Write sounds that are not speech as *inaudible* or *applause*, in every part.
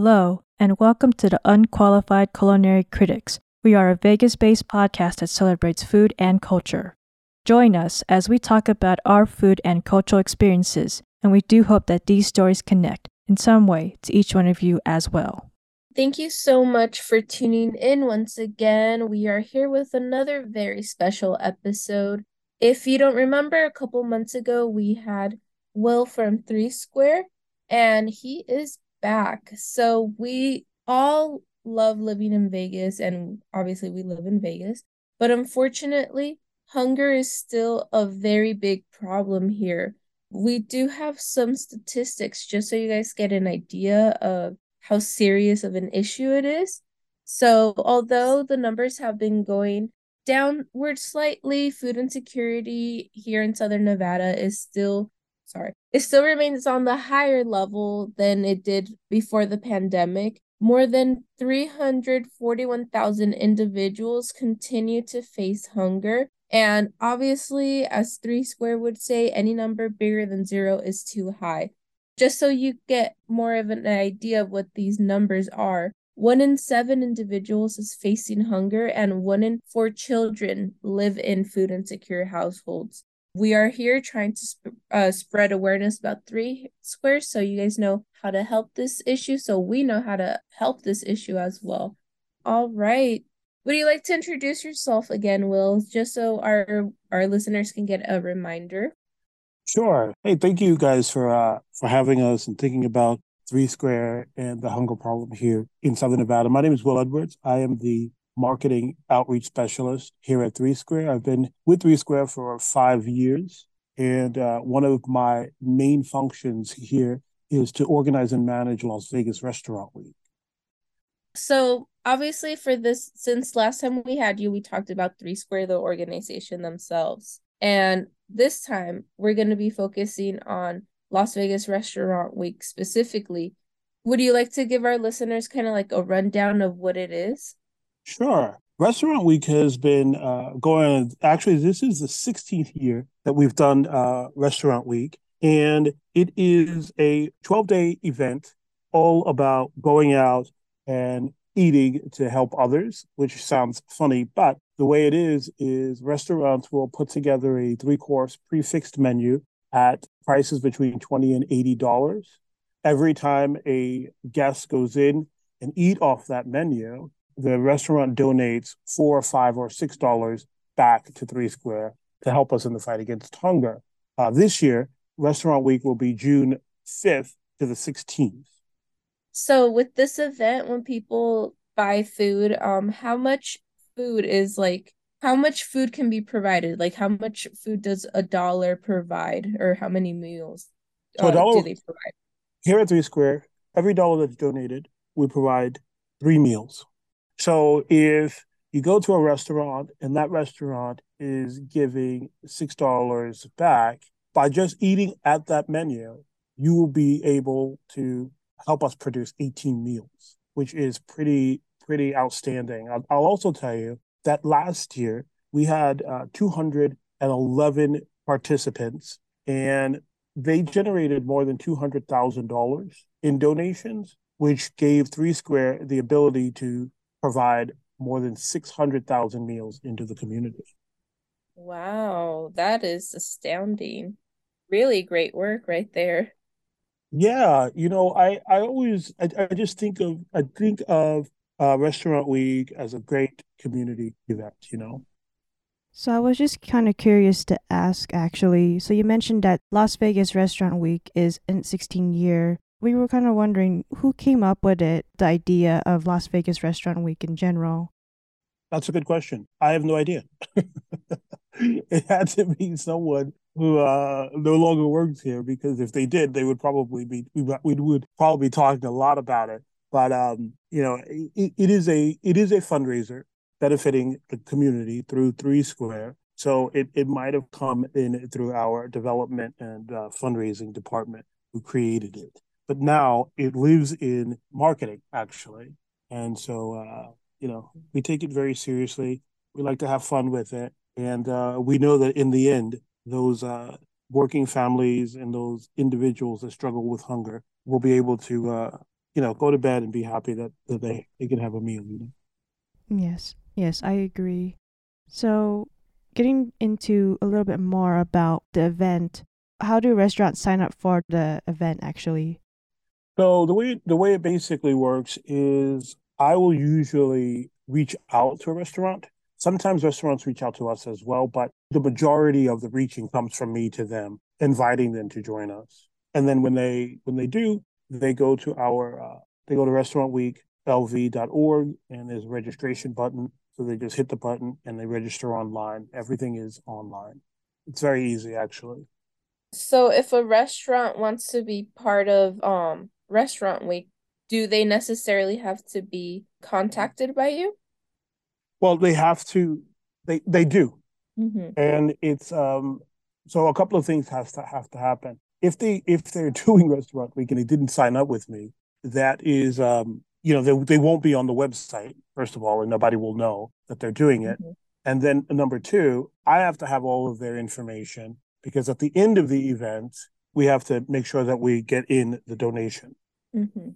Hello, and welcome to the Unqualified Culinary Critics. We are a Vegas based podcast that celebrates food and culture. Join us as we talk about our food and cultural experiences, and we do hope that these stories connect in some way to each one of you as well. Thank you so much for tuning in once again. We are here with another very special episode. If you don't remember, a couple months ago, we had Will from Three Square, and he is back. So we all love living in Vegas, and obviously, we live in Vegas. But unfortunately, hunger is still a very big problem here. We do have some statistics just so you guys get an idea of how serious of an issue it is. So, although the numbers have been going downward slightly, food insecurity here in Southern Nevada is still sorry, it still remains on the higher level than it did before the pandemic. More than 341,000 individuals continue to face hunger. And obviously, as Three Square would say, any number bigger than zero is too high. Just so you get more of an idea of what these numbers are, one in seven individuals is facing hunger, and one in four children live in food insecure households we are here trying to sp- uh, spread awareness about three squares so you guys know how to help this issue so we know how to help this issue as well. All right. Would you like to introduce yourself again will just so our our listeners can get a reminder? Sure. Hey thank you guys for uh for having us and thinking about three square and the hunger problem here in southern nevada. My name is will edwards. I am the marketing outreach specialist here at Three Square. I've been with Three Square for five years. And uh, one of my main functions here is to organize and manage Las Vegas Restaurant Week. So, obviously, for this, since last time we had you, we talked about Three Square, the organization themselves. And this time, we're going to be focusing on Las Vegas Restaurant Week specifically. Would you like to give our listeners kind of like a rundown of what it is? Sure. Restaurant Week has been uh, going. Actually, this is the 16th year that we've done uh, Restaurant Week, and it is a 12 day event all about going out and eating to help others, which sounds funny, but the way it is is restaurants will put together a three course prefixed menu at prices between 20 and 80 dollars. Every time a guest goes in and eat off that menu, the restaurant donates four or five or six dollars back to Three Square to help us in the fight against hunger. Uh, this year, Restaurant Week will be June 5th to the 16th. So, with this event, when people buy food, um, how much food is like? How much food can be provided? Like, how much food does a dollar provide, or how many meals uh, so dollar, do they provide? Here at Three Square, every dollar that's donated, we provide three meals. So if you go to a restaurant and that restaurant is giving $6 back, by just eating at that menu, you will be able to help us produce 18 meals, which is pretty, pretty outstanding. I'll, I'll also tell you that last year we had uh, 211 participants and they generated more than $200,000 in donations, which gave Three Square the ability to provide more than 600,000 meals into the community. Wow, that is astounding. Really great work right there. Yeah, you know, I I always I, I just think of I think of uh, Restaurant Week as a great community event, you know. So I was just kind of curious to ask actually. So you mentioned that Las Vegas Restaurant Week is in 16 year we were kind of wondering who came up with it, the idea of Las Vegas Restaurant Week in general. That's a good question. I have no idea. *laughs* it had to be someone who uh, no longer works here because if they did, they would probably be we, would probably be talking a lot about it. But um, you know, it, it is a it is a fundraiser benefiting the community through Three Square. So it, it might have come in through our development and uh, fundraising department who created it but now it lives in marketing actually and so uh, you know we take it very seriously we like to have fun with it and uh, we know that in the end those uh, working families and those individuals that struggle with hunger will be able to uh, you know, go to bed and be happy that, that they, they can have a meal, you know. Yes, yes, I agree. So, getting into a little bit more about the event, how do restaurants sign up for the event actually? So the way the way it basically works is I will usually reach out to a restaurant. Sometimes restaurants reach out to us as well, but the majority of the reaching comes from me to them, inviting them to join us. And then when they when they do, they go to our uh, they go to Restaurant Week lv.org and there's a registration button. So they just hit the button and they register online. Everything is online. It's very easy actually. So if a restaurant wants to be part of um restaurant week, do they necessarily have to be contacted by you? Well, they have to they they do. Mm-hmm. And it's um so a couple of things has to have to happen. If they if they're *laughs* doing restaurant week and they didn't sign up with me, that is um you know, they, they won't be on the website, first of all, and nobody will know that they're doing it. Mm-hmm. And then number two, I have to have all of their information because at the end of the event, we have to make sure that we get in the donation. Mm-hmm.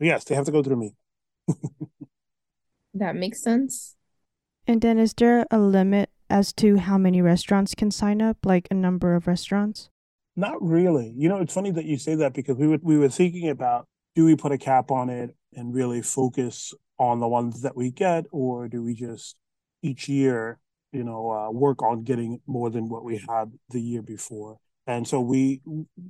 Yes, they have to go through me. that makes sense. And then is there a limit as to how many restaurants can sign up, like a number of restaurants? Not really. You know, it's funny that you say that because we were we were thinking about do we put a cap on it and really focus on the ones that we get, or do we just each year, you know, uh, work on getting more than what we had the year before? And so we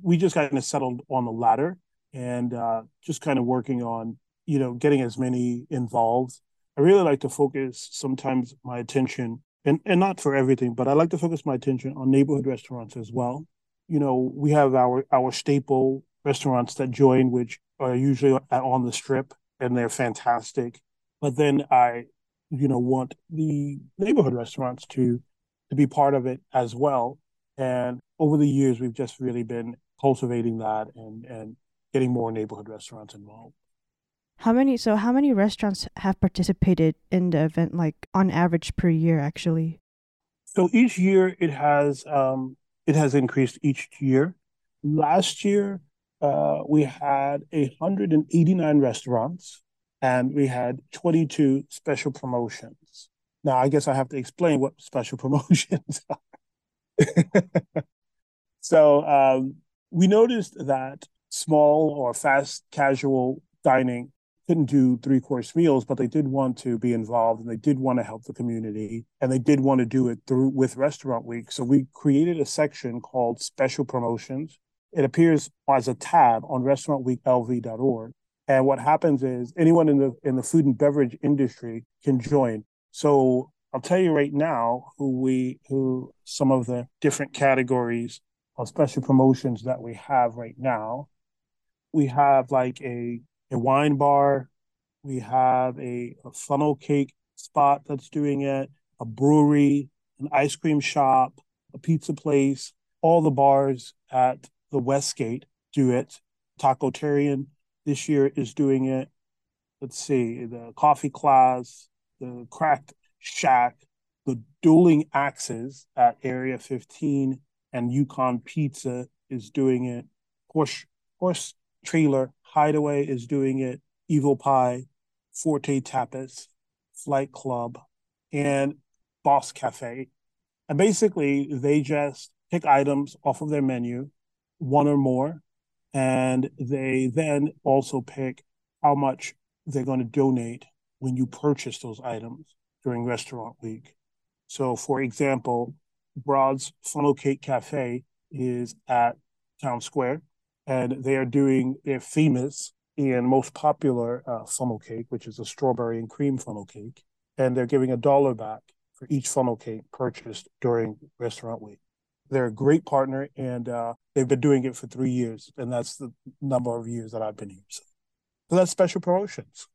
we just kind of settled on the latter and uh, just kind of working on you know getting as many involved. I really like to focus sometimes my attention and and not for everything, but I like to focus my attention on neighborhood restaurants as well. You know, we have our our staple restaurants that join, which are usually on the strip and they're fantastic. But then I, you know, want the neighborhood restaurants to to be part of it as well. And over the years, we've just really been cultivating that and and getting more neighborhood restaurants involved. How many? So, how many restaurants have participated in the event, like on average per year, actually? So each year it has um, it has increased each year. Last year uh, we had 189 restaurants and we had 22 special promotions. Now, I guess I have to explain what special *laughs* promotions are. *laughs* so, um, we noticed that small or fast casual dining couldn't do three course meals, but they did want to be involved and they did want to help the community and they did want to do it through with Restaurant Week. So we created a section called Special Promotions it appears as a tab on restaurantweeklv.org. And what happens is anyone in the in the food and beverage industry can join. So I'll tell you right now who we who some of the different categories of special promotions that we have right now. We have like a a wine bar, we have a, a funnel cake spot that's doing it, a brewery, an ice cream shop, a pizza place, all the bars at the Westgate do it. Tacotarian this year is doing it. Let's see, the Coffee Class, the Crack Shack, the Dueling Axes at Area 15, and Yukon Pizza is doing it. Horse Horse Trailer Hideaway is doing it. Evel Pie, Forte Tapas, Flight Club, and Boss Cafe. And basically, they just pick items off of their menu one or more, and they then also pick how much they're going to donate when you purchase those items during restaurant week. So, for example, Broad's Funnel Cake Cafe is at Town Square, and they are doing their famous and most popular uh, funnel cake, which is a strawberry and cream funnel cake, and they're giving a dollar back for each funnel cake purchased during restaurant week. They're a great partner, and uh, they've been doing it for three years, and that's the number of years that I've been here. So, so that's special promotions.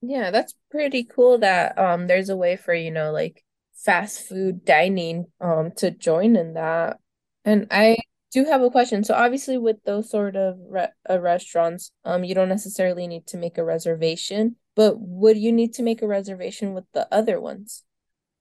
Yeah, that's pretty cool. That um, there's a way for you know like fast food dining um to join in that. And I do have a question. So obviously, with those sort of re- uh, restaurants, um, you don't necessarily need to make a reservation, but would you need to make a reservation with the other ones?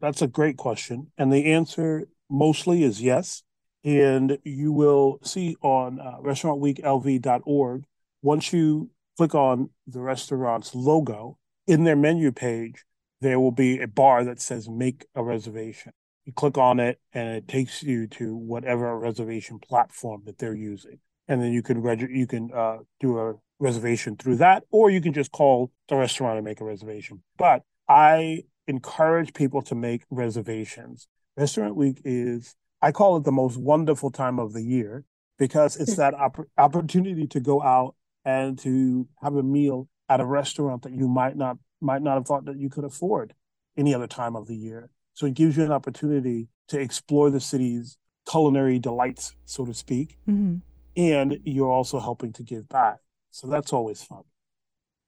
That's a great question, and the answer mostly is yes. And you will see on uh, restaurantweeklv.org, once you click on the restaurant's logo, in their menu page, there will be a bar that says make a reservation. You click on it and it takes you to whatever reservation platform that they're using. And then you can reg- you can uh, do a reservation through that, or you can just call the restaurant and make a reservation. But I encourage people to make reservations. Restaurant Week is, I call it the most wonderful time of the year because it's hmm. that opp- opportunity to go out and to have a meal at a restaurant that you might not might not have thought that you could afford any other time of the year. So it gives you an opportunity to explore the city's culinary delights, so to speak. Mm-hmm. And you're also helping to give back. So that's always fun.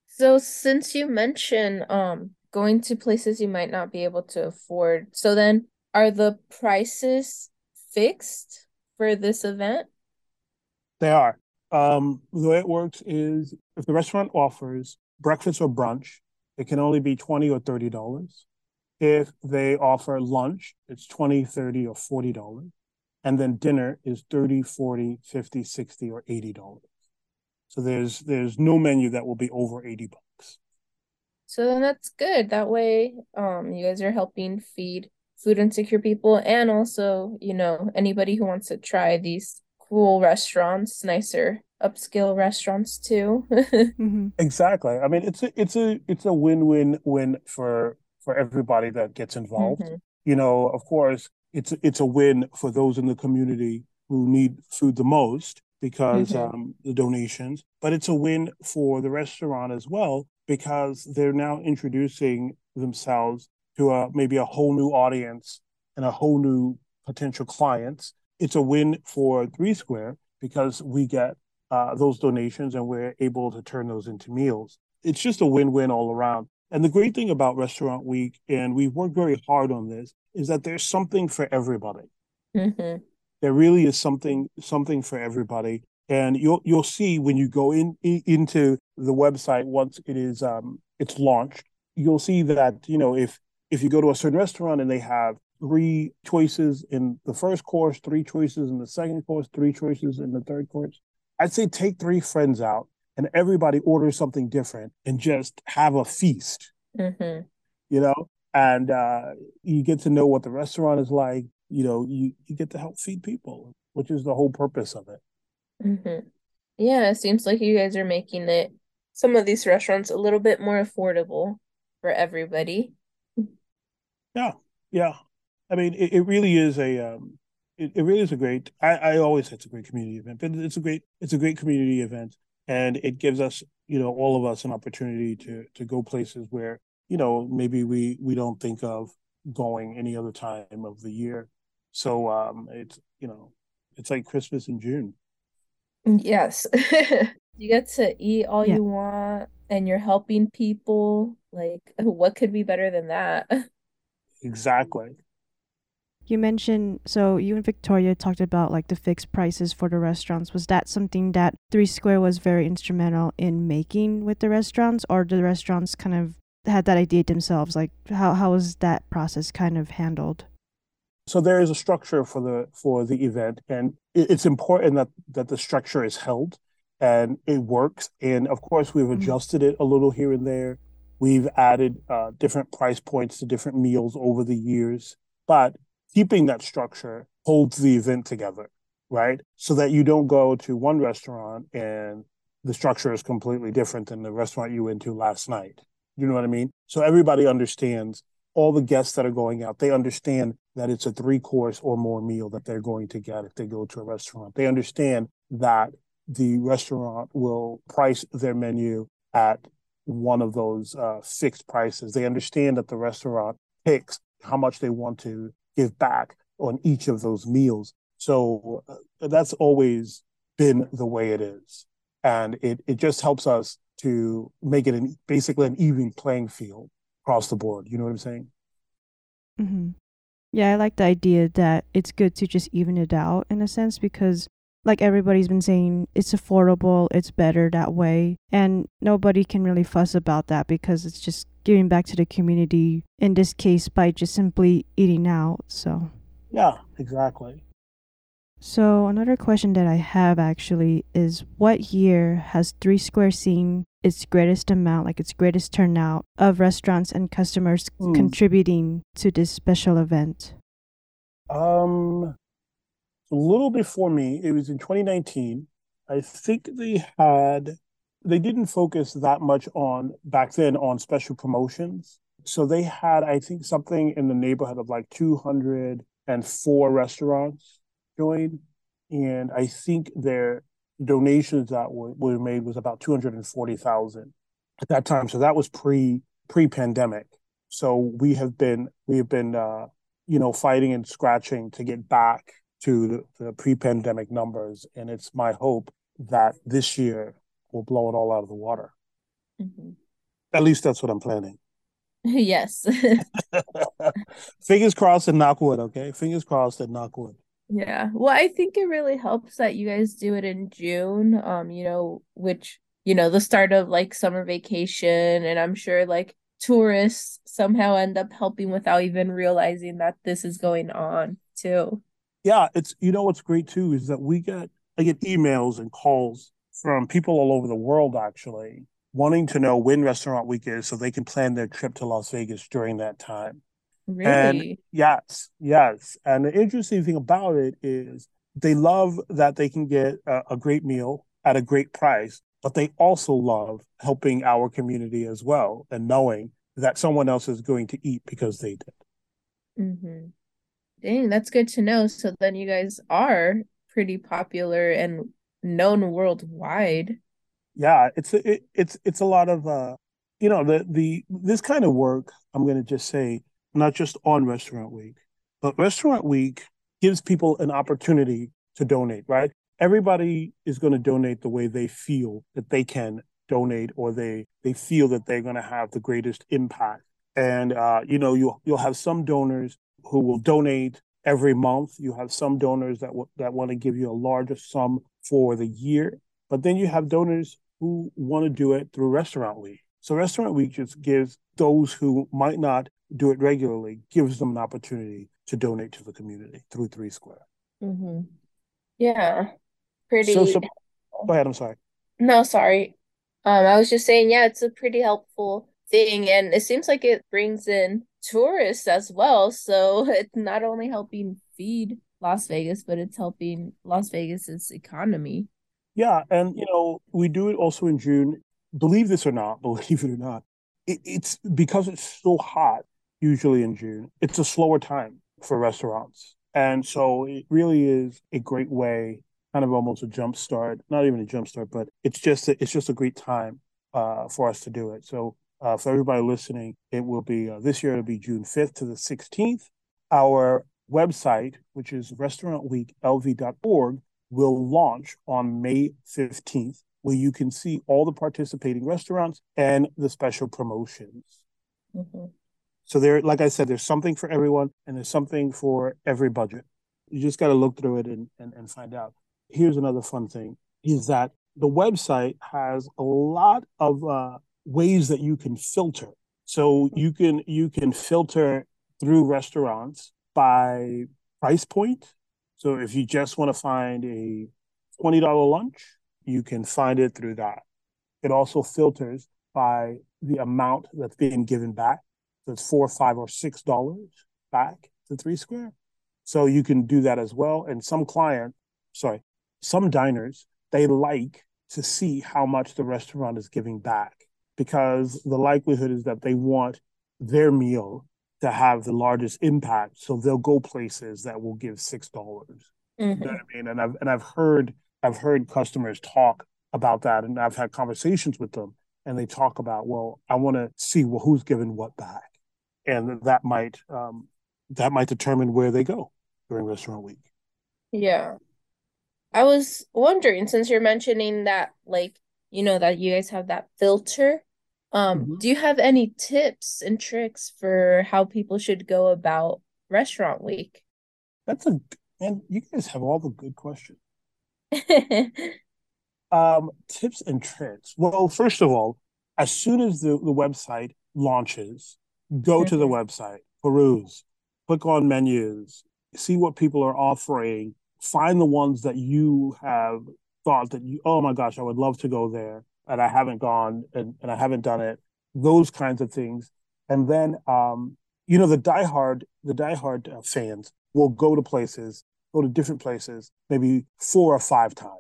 So since you mentioned um going to places you might not be able to afford, so then are the prices fixed for this event? They are. Um, the way it works is if the restaurant offers breakfast or brunch, it can only be 20 or $30. If they offer lunch, it's 20, 30, or $40. And then dinner is 30, 40, 50, 60, or $80. So there's there's no menu that will be over 80 bucks. So then that's good. That way, um, you guys are helping feed food insecure people and also, you know, anybody who wants to try these cool restaurants, nicer upscale restaurants too. mm-hmm. *laughs* Exactly. I mean, it's a it's a it's a win win win for for everybody that gets involved. Mm-hmm. You know, of course, it's it's a win for those in the community who need food the most because mm-hmm. um, the donations, but it's a win for the restaurant as well because they're now introducing themselves to a maybe a whole new audience and a whole new potential clients. It's a win for Three Square because we get uh, those donations and we're able to turn those into meals. It's just a win-win all around. And the great thing about Restaurant Week, and we've worked very hard on this, is that there's something for everybody. Mm-hmm. There really is something something for everybody, and you'll you'll see when you go in, in into the website once it is um it's launched. You'll see that you know if if you go to a certain restaurant and they have three choices in the first course, three choices in the second course, three choices in the third course. I'd say take three friends out and everybody order something different and just have a feast. Mm-hmm. You know, and uh, you get to know what the restaurant is like. You know, you you get to help feed people, which is the whole purpose of it. Mm-hmm. Yeah, it seems like you guys are making it some of these restaurants a little bit more affordable for everybody. Yeah, yeah. I mean, it, it really is a um, it, it really is a great. I, I always say it's a great community event, but it's a great it's a great community event, and it gives us you know all of us an opportunity to to go places where you know maybe we we don't think of going any other time of the year. So um, it's you know it's like Christmas in June. Yes, *laughs* you get to eat all yeah. you want, and you're helping people. Like, *laughs* what could be better than that? *laughs* Exactly. You mentioned so you and Victoria talked about like the fixed prices for the restaurants. Was that something that Three Square was very instrumental in making with the restaurants, or the restaurants kind of had that idea themselves? Like how how was that process kind of handled? So there is a structure for the for the event, and it's important that that the structure is held and it works. And of course, we've mm-hmm. adjusted mm-hmm. it a little here and there. We've added uh, different price points to different meals over the years, but keeping that structure holds the event together, right? So that you don't go to one restaurant and the structure is completely different than the restaurant you went to last night. You know what I mean? So everybody understands all the guests that are going out, they understand that it's a three course or more meal that they're going to get if they go to a restaurant. They understand that the restaurant will price their menu at one of those uh, fixed prices. They understand that the restaurant picks how much they want to give back on each of those meals. So uh, that's always been the way it is. And it, it just helps us to make it an, basically an even playing field across the board. You know what I'm saying? Mm-hmm. Yeah, I like the idea that it's good to just even it out in a sense because, like everybody's been saying, it's affordable, it's better that way. And nobody can really fuss about that because it's just giving back to the community in this case by just simply eating out. So, yeah, exactly. So, another question that I have actually is what year has Three Square seen its greatest amount, like its greatest turnout of restaurants and customers Hmm. contributing to this special event? Um, a little before me, it was in 2019. I think they had, they didn't focus that much on back then on special promotions. So they had, I think, something in the neighborhood of like 204 restaurants join. And I think their donations that were, were made was about 240,000 at that time. So that was pre pre pandemic. So we have been we have been uh, you know fighting and scratching to get back to the, the pre pandemic numbers, and it's my hope that this year will blow it all out of the water. Mhm. At least that's what I'm planning. *laughs* Yes. *laughs* Fingers crossed and knock wood. Okay, fingers crossed and knock wood. Yeah. Well, I think it really helps that you guys do it in June, um, you know, which, you know, the start of like summer vacation, and I'm sure like tourists somehow end up helping without even realizing that this is going on too. Yeah, it's you know what's great too is that we get I get emails and calls from people all over the world actually wanting to know when restaurant week is so they can plan their trip to Las Vegas during that time. And Really? yes, yes. And the interesting thing about it is they love that they can get a, a great meal at a great price, but they also love helping our community as well and knowing that someone else is going to eat because they did. Mm-hmm. Dang, that's good to know. So then you guys are pretty popular and known worldwide. Yeah, it's it, it's it's a lot of uh you know the the this kind of work, I'm going to just say not just on restaurant week, but restaurant week gives people an opportunity to donate, right? Everybody is going to donate the way they feel that they can donate or they they feel that they're going to have the greatest impact. And uh you know, you you'll have some donors who will donate every month. You have some donors that w- that want to give you a larger sum for the year, but then you have donors who want to do it through Restaurant Week. So Restaurant Week just gives those who might not do it regularly, gives them an opportunity to donate to the community through Three Square. Mm-hmm. Yeah, pretty. So, so go ahead. I'm sorry. No, sorry. Um, I was just saying, yeah, it's a pretty helpful thing, and it seems like it brings in tourists as well. So *laughs* it's not only helping feed Las Vegas, but it's helping Las Vegas's economy. Yeah, and you know we do it also in June. Believe this or not, *laughs* believe it or not, it, it's because it's so hot. Usually in June, it's a slower time for restaurants, and so it really is a great way, kind of almost a jump start. Not even a jump start, but it's just a, it's just a great time uh, for us to do it. So uh, for everybody listening, it will be uh, this year. It'll be June fifth to the sixteenth. Our website, which is restaurantweeklv.org, will launch on May 15th, where you can see all the participating restaurants and the special promotions. Mm-hmm. So there, like I said, there's something for everyone and there's something for every budget. You just got to look through it and, and, and find out. Here's another fun thing is that the website has a lot of uh, ways that you can filter. So you can you can filter through restaurants by price point. So if you just want to find a $20 lunch, you can find it through that. It also filters by the amount that's being given back. So it's four, five, or six dollars back to three square. So you can do that as well. And some client, sorry, some diners, they like to see how much the restaurant is giving back because the likelihood is that they want their meal to have the largest impact. So they'll go places that will give six dollars. You know Mm-hmm. what I mean? And I've and I've heard I've heard customers talk about that, and I've had conversations with them, and they talk about, well, I want to see well who's giving what back, and that might um, that might determine where they go during restaurant week. Yeah. I was wondering, since you're mentioning that, like, you know, that you guys have that filter, um, Mhm. do you have any tips and tricks for how people should go about Restaurant Week? That's a and you guys have all the good questions. *laughs* Um, tips and tricks. Well, first of all, as soon as the, the website launches, go to the Mhm. website, peruse, click on menus, see what people are offering, find the ones that you have thought that you, oh my gosh, I would love to go there. And I haven't gone and, and I haven't done it. Those kinds of things, and then um, you know the diehard the diehard uh, fans will go to places, go to different places, maybe four or five times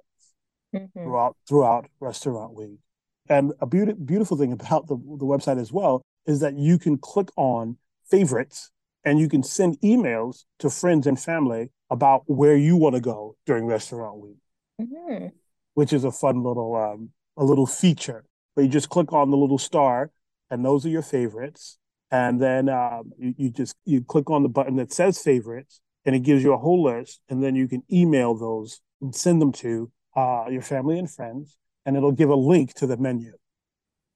mm-hmm. throughout throughout restaurant week. And a beauty, beautiful thing about the, the website as well is that you can click on favorites and you can send emails to friends and family about where you want to go during restaurant week, mm-hmm. which is a fun little um, a little feature. But you just click on the little star, and those are your favorites. And then um, you, you just you click on the button that says favorites, and it gives you a whole list. And then you can email those and send them to uh, your family and friends, and it'll give a link to the menu.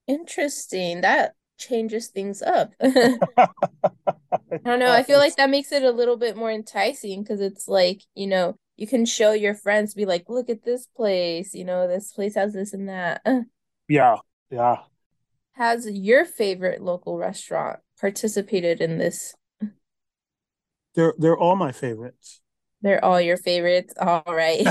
Interesting. That changes things up. *laughs* *laughs* I don't know. I feel like that makes it a little bit more enticing because it's like, you know, you can show your friends, be like, look at this place, you know, this place has this and that. *laughs* Yeah. Yeah. Has your favorite local restaurant participated in this? They're they're all my favorites. They're all your favorites. All right.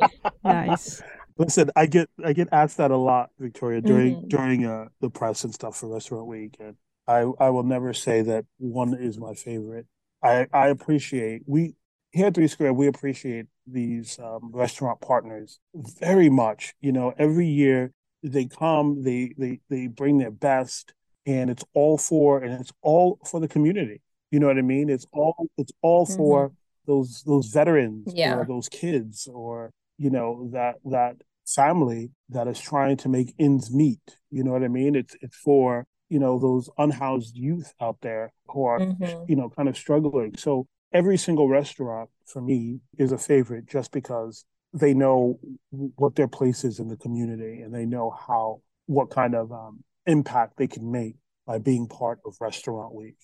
*laughs* nice. Listen, I get I get asked that a lot, Victoria, during mm-hmm. during uh, the press and stuff for Restaurant Week, and I I will never say that one is my favorite. I I appreciate we here at Three Square we appreciate these um, restaurant partners very much. You know, every year they come, they they they bring their best, and it's all for and it's all for the community. You know what I mean? It's all it's all mm-hmm. for those those veterans yeah. or those kids or you know that that family that is trying to make ends meet you know what i mean it's it's for you know those unhoused youth out there who are mm-hmm. you know kind of struggling so every single restaurant for me is a favorite just because they know what their place is in the community and they know how what kind of um, impact they can make by being part of restaurant week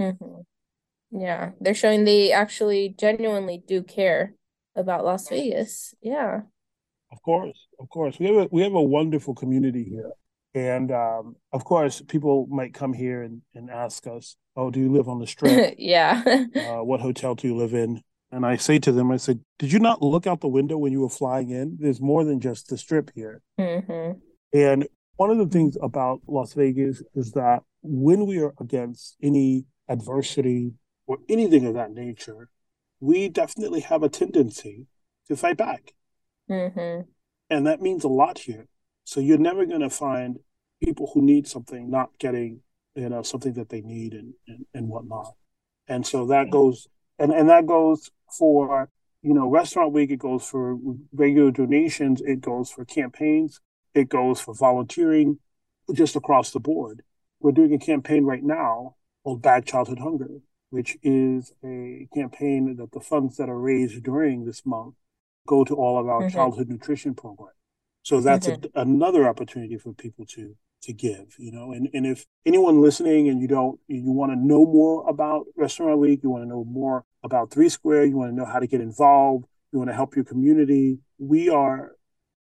mm-hmm. yeah they're showing they actually genuinely do care about Las Vegas. Yeah. Of course, of course. We have a, we have a wonderful community here. And um, of course, people might come here and, and ask us, Oh, do you live on the *laughs* strip? yeah. uh, what hotel do you live in? And I say to them, I said, Did you not look out the window when you were flying in? There's more than just the strip here. Mm-hmm. And one of the things about Las Vegas is that when we are against any adversity or anything of that nature, we definitely have a tendency to fight back. Mm-hmm. And that means a lot here. So you're never going to find people who need something not getting, you know, something that they need and, and, and whatnot. And so that goes, and, and that goes for, you know, Restaurant Week, it goes for regular donations, it goes for campaigns, it goes for volunteering, just across the board. We're doing a campaign right now called Bad Childhood Hunger which is a campaign that the funds that are raised during this month go to all of our mm-hmm. childhood nutrition programs. So that's mm-hmm. a, another opportunity for people to to give, you know. And and if anyone listening and you don't you want to know more about Restaurant Week, you want to know more about Three Square, you want to know how to get involved, you want to help your community, we are.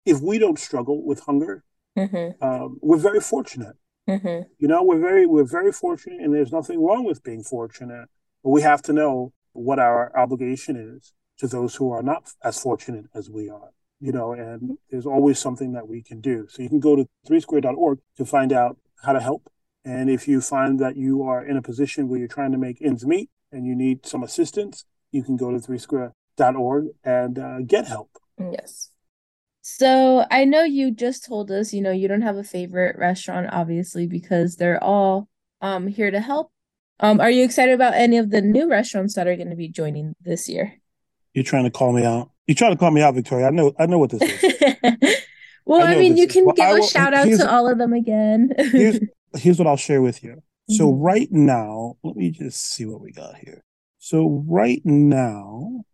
If we don't struggle with hunger, mm-hmm. um, we're very fortunate. Mm-hmm. You know, we're very we're very fortunate, and there's nothing wrong with being fortunate. But we have to know what our obligation is to those who are not as fortunate as we are. You know, and there's always something that we can do. So you can go to threesquare.org to find out how to help. And if you find that you are in a position where you're trying to make ends meet and you need some assistance, you can go to threesquare.org and uh, get help. Yes. So I know you just told us, you know, you don't have a favorite restaurant, obviously, because they're all um here to help um, are you excited about any of the new restaurants that are going to be joining this year? You're trying to call me out. You're trying to call me out, Victoria. I know. I know what this is. *laughs* well, I, I mean, you can well, give a shout out to all of them again. here's, *laughs* here's what I'll share with you. So mm-hmm. right now, let me just see what we got here. So right now,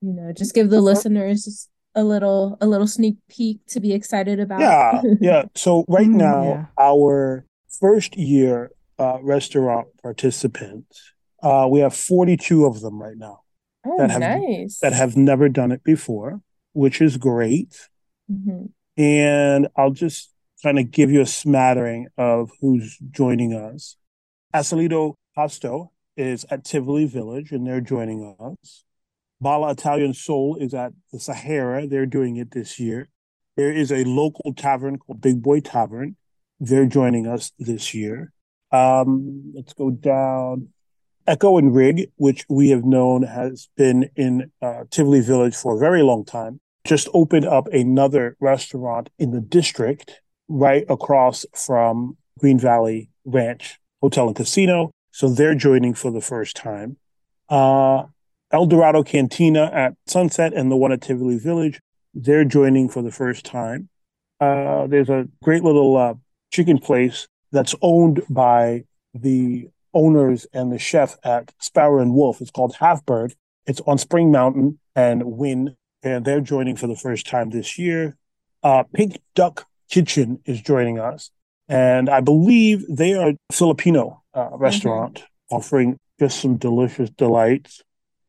you know, just give the listeners a little a little sneak peek to be excited about. Yeah, yeah. *laughs* So right mm, now, yeah. our first year uh, restaurant participants. Uh, we have 42 of them right now oh, that have nice. that have never done it before, which is great. Mm-hmm. And I'll just kind of give you a smattering of who's joining us. Asalito Pasto is at Tivoli Village, and they're joining us. Balla Italian Soul is at the Sahara. They're doing it this year. There is a local tavern called Big Boy Tavern. They're joining us this year. Um, let's go down. Echo and Rig, which we have known has been in uh, Tivoli Village for a very long time, just opened up another restaurant in the district right across from Green Valley Ranch Hotel and Casino. So they're joining for the first time. Uh, El Dorado Cantina at Sunset and the one at Tivoli Village, they're joining for the first time. Uh, there's a great little uh, chicken place that's owned by the owners and the chef at Sparrow and Wolf. It's called Half Bird. It's on Spring Mountain and Wynn, and they're joining for the first time this year. Uh, Pink Duck Kitchen is joining us, and I believe they are a Filipino uh, restaurant mm-hmm. offering just some delicious delights.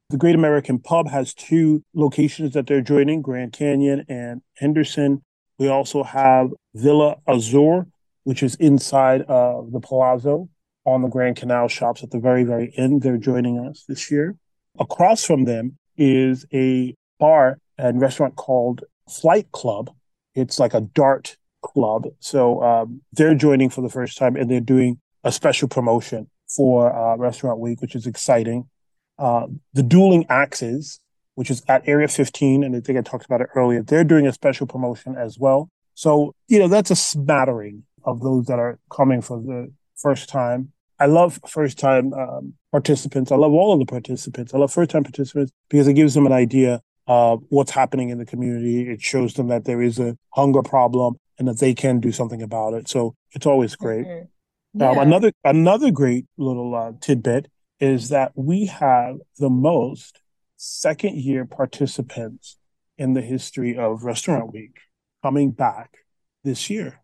The Great American Pub has two locations that they're joining Grand Canyon and Henderson. We also have Villa Azur, which is inside of the Palazzo on the Grand Canal shops at the very, very end. They're joining us this year. Across from them is a bar and restaurant called Flight Club. It's like a dart club. So um, they're joining for the first time and they're doing a special promotion for uh, Restaurant Week, which is exciting. Uh, the Dueling Axes, which is at Area 15, and I think I talked about it earlier, they're doing a special promotion as well. So, you know, that's a smattering of those that are coming for the first time. I love first time um, participants. I love all of the participants. I love first time participants because it gives them an idea of what's happening in the community. It shows them that there is a hunger problem and that they can do something about it. So it's always great. Mm-hmm. Yeah. Um, another another great little uh, tidbit is that we have the most second year participants in the history of Restaurant Week coming back this year.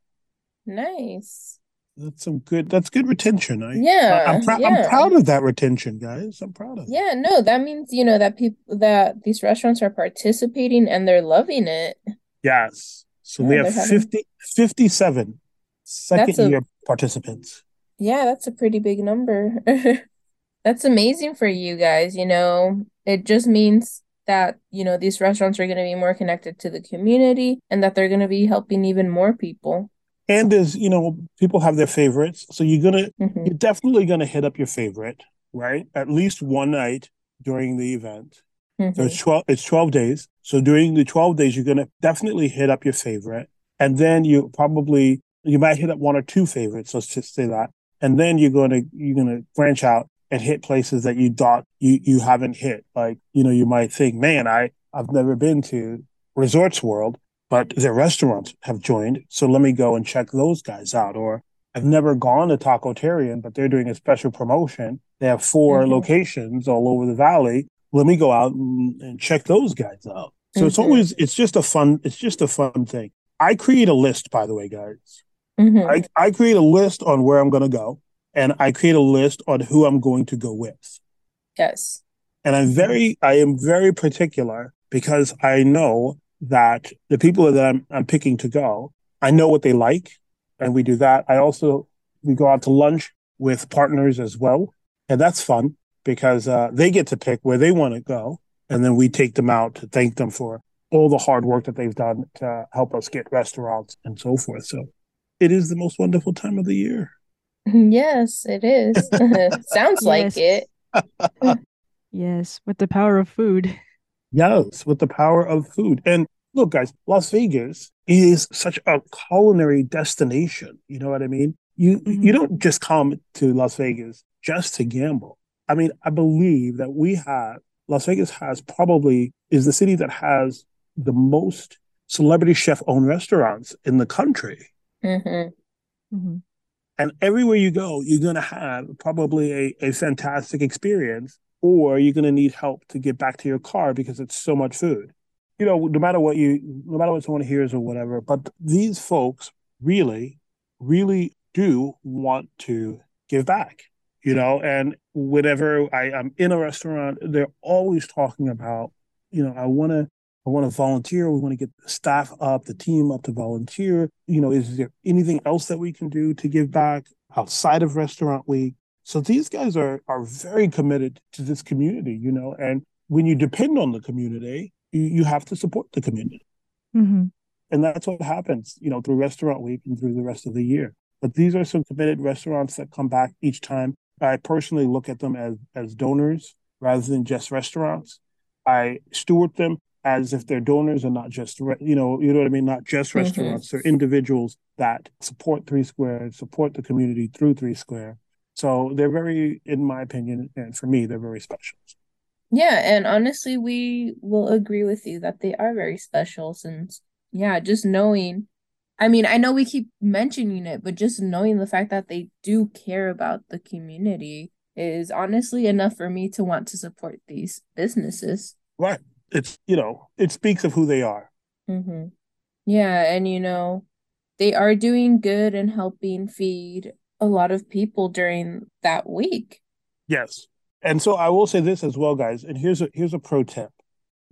Nice. That's some good. That's good retention. I, yeah, I, am pr- yeah. I'm proud of that retention, guys. I'm proud of. Yeah, no, that means you know that people that these restaurants are participating and they're loving it. Yes. So yeah, we have 50, 57 second a, year participants. Yeah, that's a pretty big number. *laughs* that's amazing for you guys. You know, it just means that, you know, these restaurants are going to be more connected to the community and that they're going to be helping even more people. And as you know, people have their favorites. So you're going to, mm-hmm. you're definitely going to hit up your favorite, right? At least one night during the event. Mm-hmm. So it's 12, it's 12 days. So during the 12 days, you're going to definitely hit up your favorite. And then you probably, you might hit up one or two favorites. Let's just say that and then you're going to you're to branch out and hit places that you thought you you haven't hit. Like you know, you might think, man, I I've never been to Resorts World, but their restaurants have joined, so let me go and check those guys out. Or I've never gone to Tacotarian, but they're doing a special promotion. They have 4 mm-hmm. locations all over the valley. Let me go out and, and check those guys out. So mm-hmm. it's always it's just a fun it's just a fun thing. I create a list, by the way, guys. Mm-hmm. I, I create a list on where I'm going to go and I create a list on who I'm going to go with. Yes. And I'm very, I am very particular because I know that the people that I'm, I'm picking to go, I know what they like. And we do that. I also, we go out to lunch with partners as well. And that's fun because uh, they get to pick where they want to go. And then we take them out to thank them for all the hard work that they've done to help us get restaurants and so forth. So it is the most wonderful time of the year. *laughs* Yes, it is. *laughs* Sounds *laughs* like it. yes, with the power of food. Yes, with the power of food. And look, guys, Las Vegas is such a culinary destination. You know what I mean? You mm-hmm. you don't just come to Las Vegas just to gamble. I mean, I believe that we have Las Vegas has probably is the city that has the most celebrity chef owned restaurants in the country. Mm-hmm. Mm-hmm. And everywhere you go, you're going to have probably a, a fantastic experience, or you're going to need help to get back to your car because it's so much food. You know, no matter what you, no matter what someone hears or whatever, but these folks really, really do want to give back, you know, and whenever I, I'm in a restaurant, they're always talking about, you know, I want to I want to volunteer. We want to get the staff up, the team up to volunteer. You know, is there anything else that we can do to give back outside of Restaurant Week? So these guys are are very committed to this community, you know, and when you depend on the community, you, you have to support the community. Mm-hmm. And that's what happens, you know, through restaurant week and through the rest of the year. But these are some committed restaurants that come back each time. I personally look at them as as donors rather than just restaurants. I steward them as if they're donors and not just you know you know what I mean, not just mm-hmm. restaurants. Mm-hmm. They're individuals that support Three Square, support the community through Three Square. So they're very, in my opinion, and for me, they're very special. Yeah, and honestly, we will agree with you that they are very special since, yeah, just knowing I mean, I know we keep mentioning it, but just knowing the fact that they do care about the community is honestly enough for me to want to support these businesses. Right. It's, you know, it speaks of who they are. Mm-hmm. Yeah. And, you know, they are doing good and helping feed a lot of people during that week. Yes. And so I will say this as well, guys. And here's a here's a pro tip.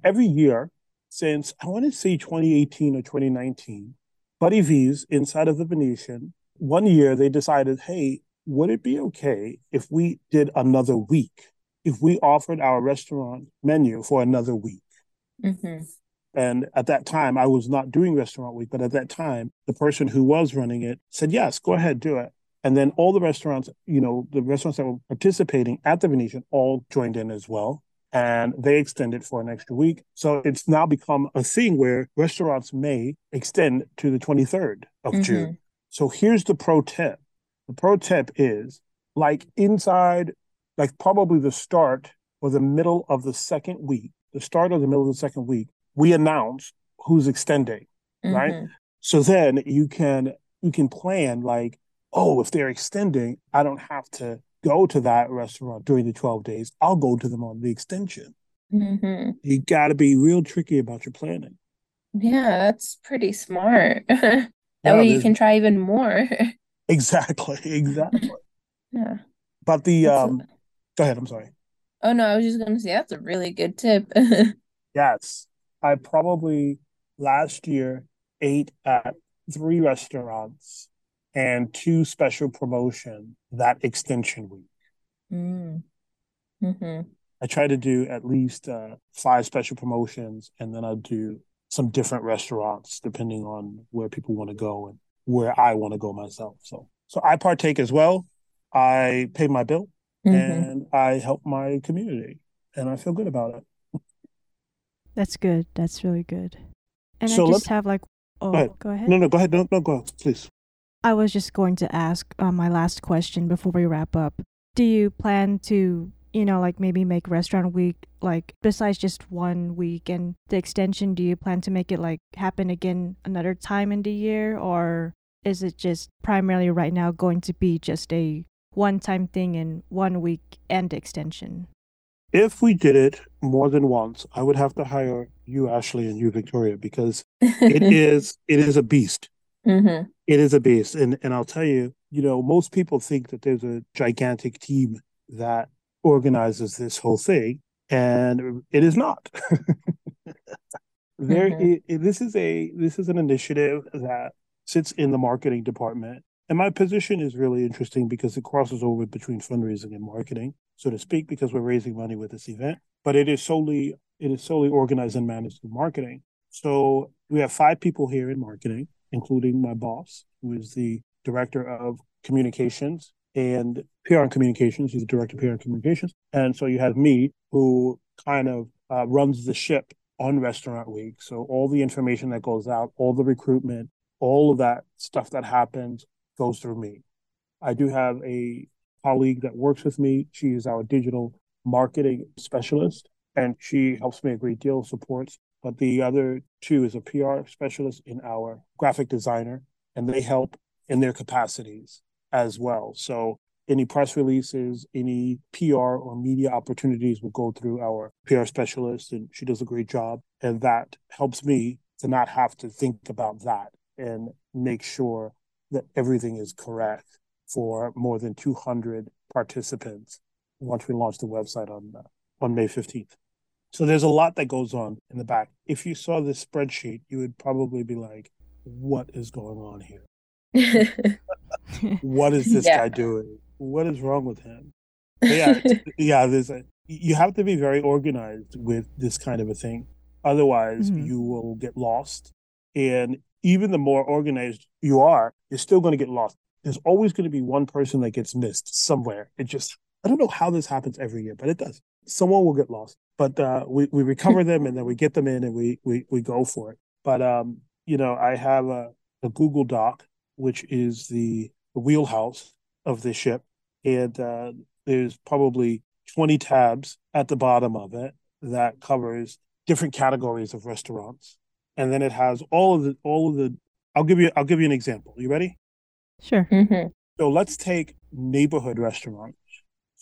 Every year since I want to say 2018 or 2019, Buddy V's inside of the Venetian, one year they decided, hey, would it be okay if we did another week? If we offered our restaurant menu for another week? Mm-hmm. And at that time, I was not doing restaurant week, but at that time, the person who was running it said, yes, go ahead, do it. And then all the restaurants, you know, the restaurants that were participating at the Venetian all joined in as well and they extended for an extra week. So it's now become a thing where restaurants may extend to the 23rd of mm-hmm. June. So here's the pro tip. The pro tip is like inside, like probably the start or the middle of the second week, the start of the middle of the second week, we announce who's extending, mm-hmm. right? So then you can you can plan like, oh, if they're extending, I don't have to go to that restaurant during the 12 days. I'll go to them on the extension. Mm-hmm. You got to be real tricky about your planning. Yeah, that's pretty smart. *laughs* that yeah, way you can try even more. *laughs* exactly, *laughs* exactly. yeah. But the um a... go ahead, I'm sorry. Oh no, I was just gonna say that's a really good tip. yes. I probably last year ate at three restaurants and two special promotion that extension week. Mm. Mm-hmm. I try to do at least uh, five special promotions, and then I'll do some different restaurants depending on where people want to go and where I want to go myself. So, so I partake as well. I pay my bill mm-hmm. and I help my community, and I feel good about it. That's good. That's really good. And so I just have like, oh, go ahead. go ahead. No, no, go ahead. No, no, go ahead, please. I was just going to ask uh, my last question before we wrap up. Do you plan to, you know, like maybe make restaurant week like besides just one week and the extension, do you plan to make it like happen again another time in the year or is it just primarily right now going to be just a one time thing in one week and extension? If we did it more than once, I would have to hire you, Ashley, and you, Victoria, because it *laughs* is it is a beast. Mm-hmm. It is a beast, and and I'll tell you, you know, most people think that there's a gigantic team that organizes this whole thing, and it is not. *laughs* there, mm-hmm. it, it, this is a this is an initiative that sits in the marketing department, and my position is really interesting because it crosses over between fundraising and marketing, so to speak, because we're raising money with this event. But it is solely it is solely organized and managed through marketing. So we have five people here in marketing including my boss, who is the director of communications and PR and communications. He's the director of PR and communications. And so you have me, who kind of uh, runs the ship on Restaurant Week. So all the information that goes out, all the recruitment, all of that stuff that happens goes through me. I do have a colleague that works with me. She is our digital marketing specialist, and she helps me a great deal, supports but the other two is a PR specialist in our graphic designer, and they help in their capacities as well. So any press releases, any PR or media opportunities will go through our PR specialist, and she does a great job. And that helps me to not have to think about that and make sure that everything is correct for more than 200 participants once we launch the website on uh, on May 15th. So there's a lot that goes on in the back. If you saw this spreadsheet, you would probably be like, what is going on here? what is this *laughs* yeah. guy doing? What is wrong with him? *laughs* But yeah, yeah, there's a, you have to be very organized with this kind of a thing. Otherwise, mm-hmm. you will get lost. And even the more organized you are, you're still going to get lost. There's always going to be one person that gets missed somewhere. It just, I don't know how this happens every year, but it does. Someone will get lost, but uh, we, we recover them and then we get them in and we, we, we go for it. But, um, you know, I have a, a Google Doc, which is the, the wheelhouse of the ship. And uh, there's probably 20 tabs at the bottom of it that covers different categories of restaurants. And then it has all of the all of the I'll give you I'll give you an example. You ready? Sure. Mm-hmm. So let's take neighborhood restaurants.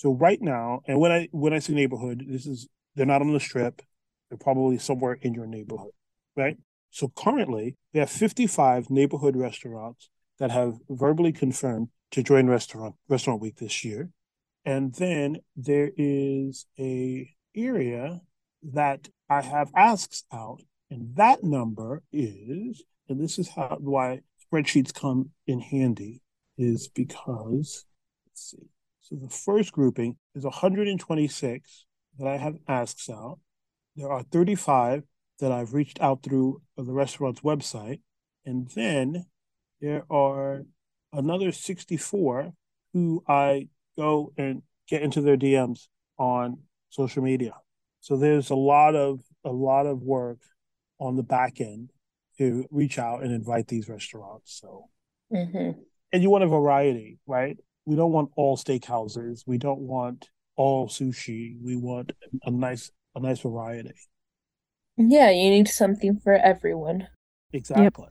So right now, and when I when I say neighborhood, this is they're not on the strip. They're probably somewhere in your neighborhood, right? So currently, we have 55 neighborhood restaurants that have verbally confirmed to join restaurant restaurant week this year. And then there is a area that I have asks out, and that number is, and this is how why spreadsheets come in handy, is because let's see. So the first grouping is 126 that I have asks out. There are 35 that I've reached out through the restaurant's website, and then there are another 64 who I go and get into their DMs on social media. So there's a lot of a lot of work on the back end to reach out and invite these restaurants. So Mm-hmm. and you want a variety, right? We don't want all steakhouses. We don't want all sushi. We want a nice a nice variety. Yeah, you need something for everyone. Exactly.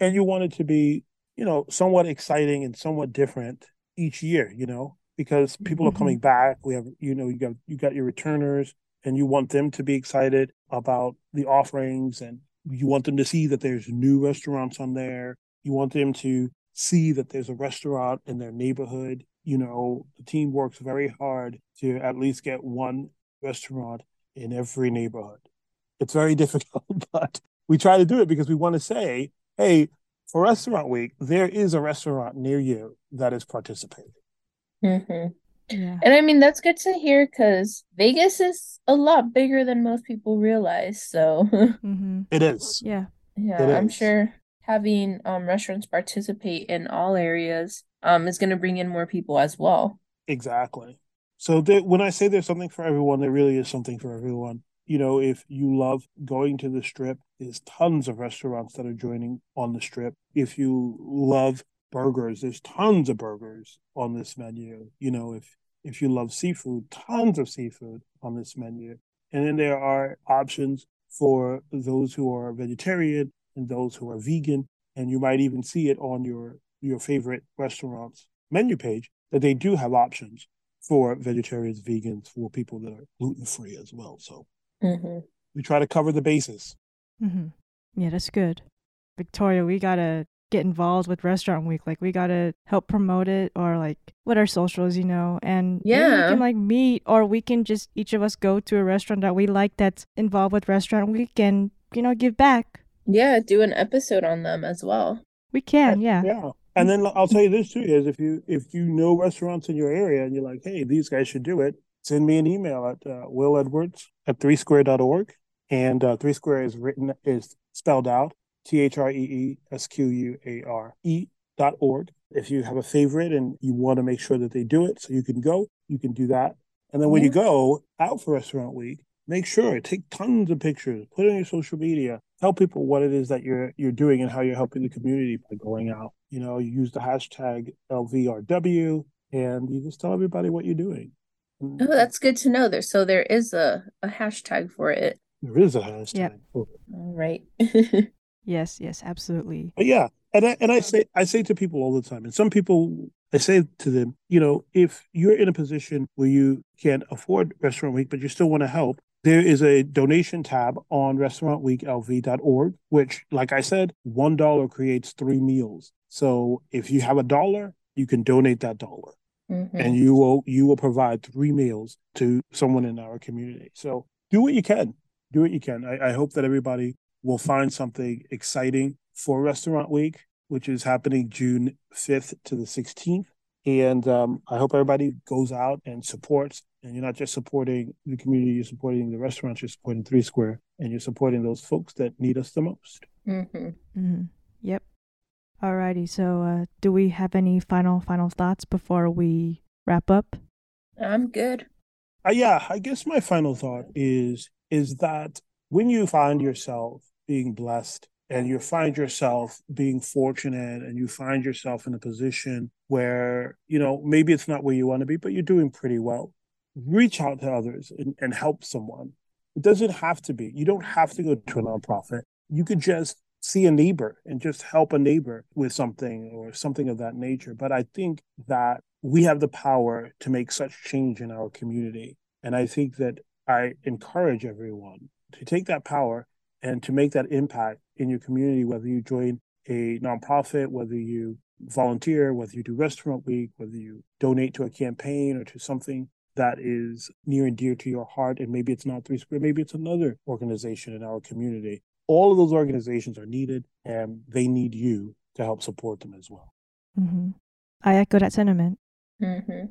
And you want it to be, you know, somewhat exciting and somewhat different each year, you know, because people are Mhm. coming back. We have, you know, you got you got your returners and you want them to be excited about the offerings and you want them to see that there's new restaurants on there. You want them to see that there's a restaurant in their neighborhood. You know, the team works very hard to at least get one restaurant in every neighborhood. It's very *laughs* difficult, but we try to do it because we want to say, hey, for Restaurant Week, there is a restaurant near you that is participating. Mm-hmm. Yeah. And I mean, that's good to hear because Vegas is a lot bigger than most people realize. So, *laughs* Mm-hmm. It is. Yeah. yeah, It I'm is. sure having um restaurants participate in all areas um is going to bring in more people as well. Exactly. So there, when I say there's something for everyone, there really is something for everyone. You know, if you love going to the strip, there's tons of restaurants that are joining on the strip. If you love burgers, there's tons of burgers on this menu. You know, if if you love seafood, tons of seafood on this menu. And then there are options for those who are vegetarian and those who are vegan. And you might even see it on your your favorite restaurant's menu page that they do have options for vegetarians, vegans, for people that are gluten free as well. So Mm-hmm. we try to cover the bases. Mm-hmm. Yeah, that's good. Victoria, we gotta get involved with Restaurant Week. Like, we gotta help promote it, or like what our socials, you know. And yeah, we can like meet, or we can just each of us go to a restaurant that we like that's involved with Restaurant Week, and you know, give back. Yeah, do an episode on them as well. We can, yeah. Yeah. And then I'll tell you this too is if you if you know restaurants in your area and you're like, hey, these guys should do it, send me an email at uh, Will Edwards at three square.org. And uh, three square is written is spelled out T H R E E S Q U A R E dot org. If you have a favorite and you want to make sure that they do it so you can go, you can do that. And then when you go out for restaurant week, make sure take tons of pictures, put it on your social media, tell people what it is that you're you're doing and how you're helping the community by going out. You know, you use the hashtag LVRW and you just tell everybody what you're doing. Oh, that's good to know there. So there is a, a hashtag for it. there is a hashtag. Yep. for. All right. *laughs* Yes, yes, absolutely. But yeah, and I, and I say I say to people all the time, and some people I say to them, you know, if you're in a position where you can't afford Restaurant Week, but you still want to help, there is a donation tab on restaurantweeklv.org, which, like I said, one dollar creates three meals. So if you have a dollar, you can donate that dollar, Mhm. and you will you will provide three meals to someone in our community. So do what you can. Do what you can. I, I hope that everybody will find something exciting for Restaurant Week, which is happening June 5th to the 16th. And um, I hope everybody goes out and supports. And you're not just supporting the community, you're supporting the restaurants, you're supporting Three Square, and you're supporting those folks that need us the most. Mhm. hmm Yep. Alrighty. So, uh, do we have any final final thoughts before we wrap up? I'm good. Uh, yeah, I guess my final thought is is that when you find yourself being blessed and you find yourself being fortunate and you find yourself in a position where you know maybe it's not where you want to be but you're doing pretty well reach out to others and, and help someone. It doesn't have to be. You don't have to go to a nonprofit. You could just see a neighbor and just help a neighbor with something or something of that nature. But i think that we have the power to make such change in our community. And i think that i encourage everyone to take that power and to make that impact in your community, whether you join a nonprofit, whether you volunteer, whether you do restaurant week, whether you donate to a campaign or to something that is near and dear to your heart. And maybe it's not Three Square, maybe it's another organization in our community. All of those organizations are needed and they need you to help support them as well. Mm-hmm. I echo that sentiment. Mm-hmm.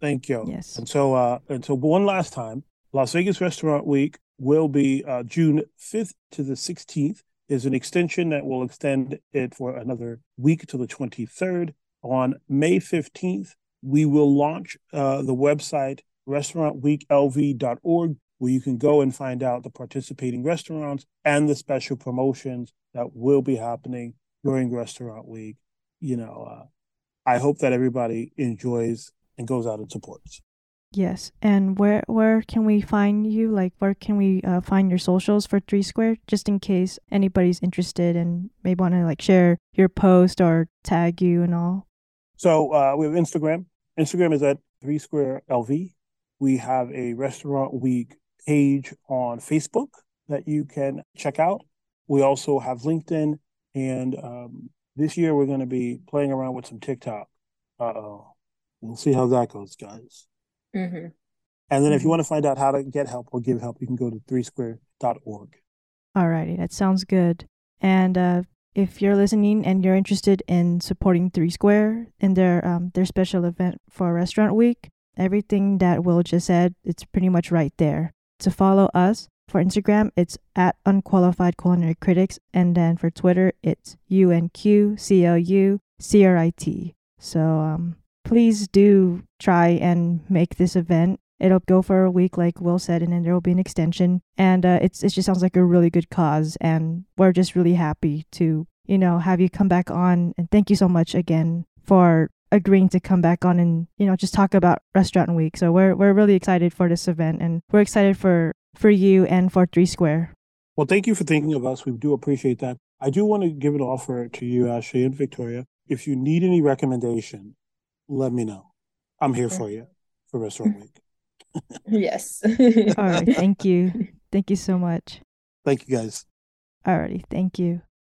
Thank you. Yes. And so, uh, and so one last time, Las Vegas Restaurant Week will be uh, June 5th to the 16th. Is an extension that will extend it for another week to the 23rd. On May 15th, we will launch uh, the website restaurantweeklv.org, where you can go and find out the participating restaurants and the special promotions that will be happening during Restaurant Week. You know, uh, I hope that everybody enjoys and goes out and supports. Yes. And where where can we find you? Like, where can we uh, find your socials for Three Square, just in case anybody's interested and may want to like share your post or tag you and all? So uh, we have Instagram. Instagram is at Three Square LV. We have a Restaurant Week page on Facebook that you can check out. We also have LinkedIn, and um, this year we're going to be playing around with some TikTok. Uh oh, we'll see how that goes, guys. Mm-hmm. And then if you Mhm. want to find out how to get help or give help, you can go to threesquare.org. Alrighty, that sounds good. And uh, if you're listening and you're interested in supporting Three Square in their um, their special event for Restaurant Week, everything that Will just said, it's pretty much right there. To follow us for Instagram, it's at Unqualified Culinary Critics, and then for Twitter, it's UNQCLUCRIT. So um, please do try and make this event. It'll go for a week, like Will said, and then there will be an extension. And uh, it's it just sounds like a really good cause, and we're just really happy to you know have you come back on. And thank you so much again for agreeing to come back on and you know just talk about Restaurant Week. So we're we're really excited for this event, and we're excited for for you and for Three Square. Well, thank you for thinking of us. We do appreciate that. I do want to give an offer to you, Ashley and Victoria. If you need any recommendation, let me know. I'm here for you for Restaurant Week. Yes. All right, thank you, *laughs* thank you so much. Thank you, guys. Alrighty, thank you.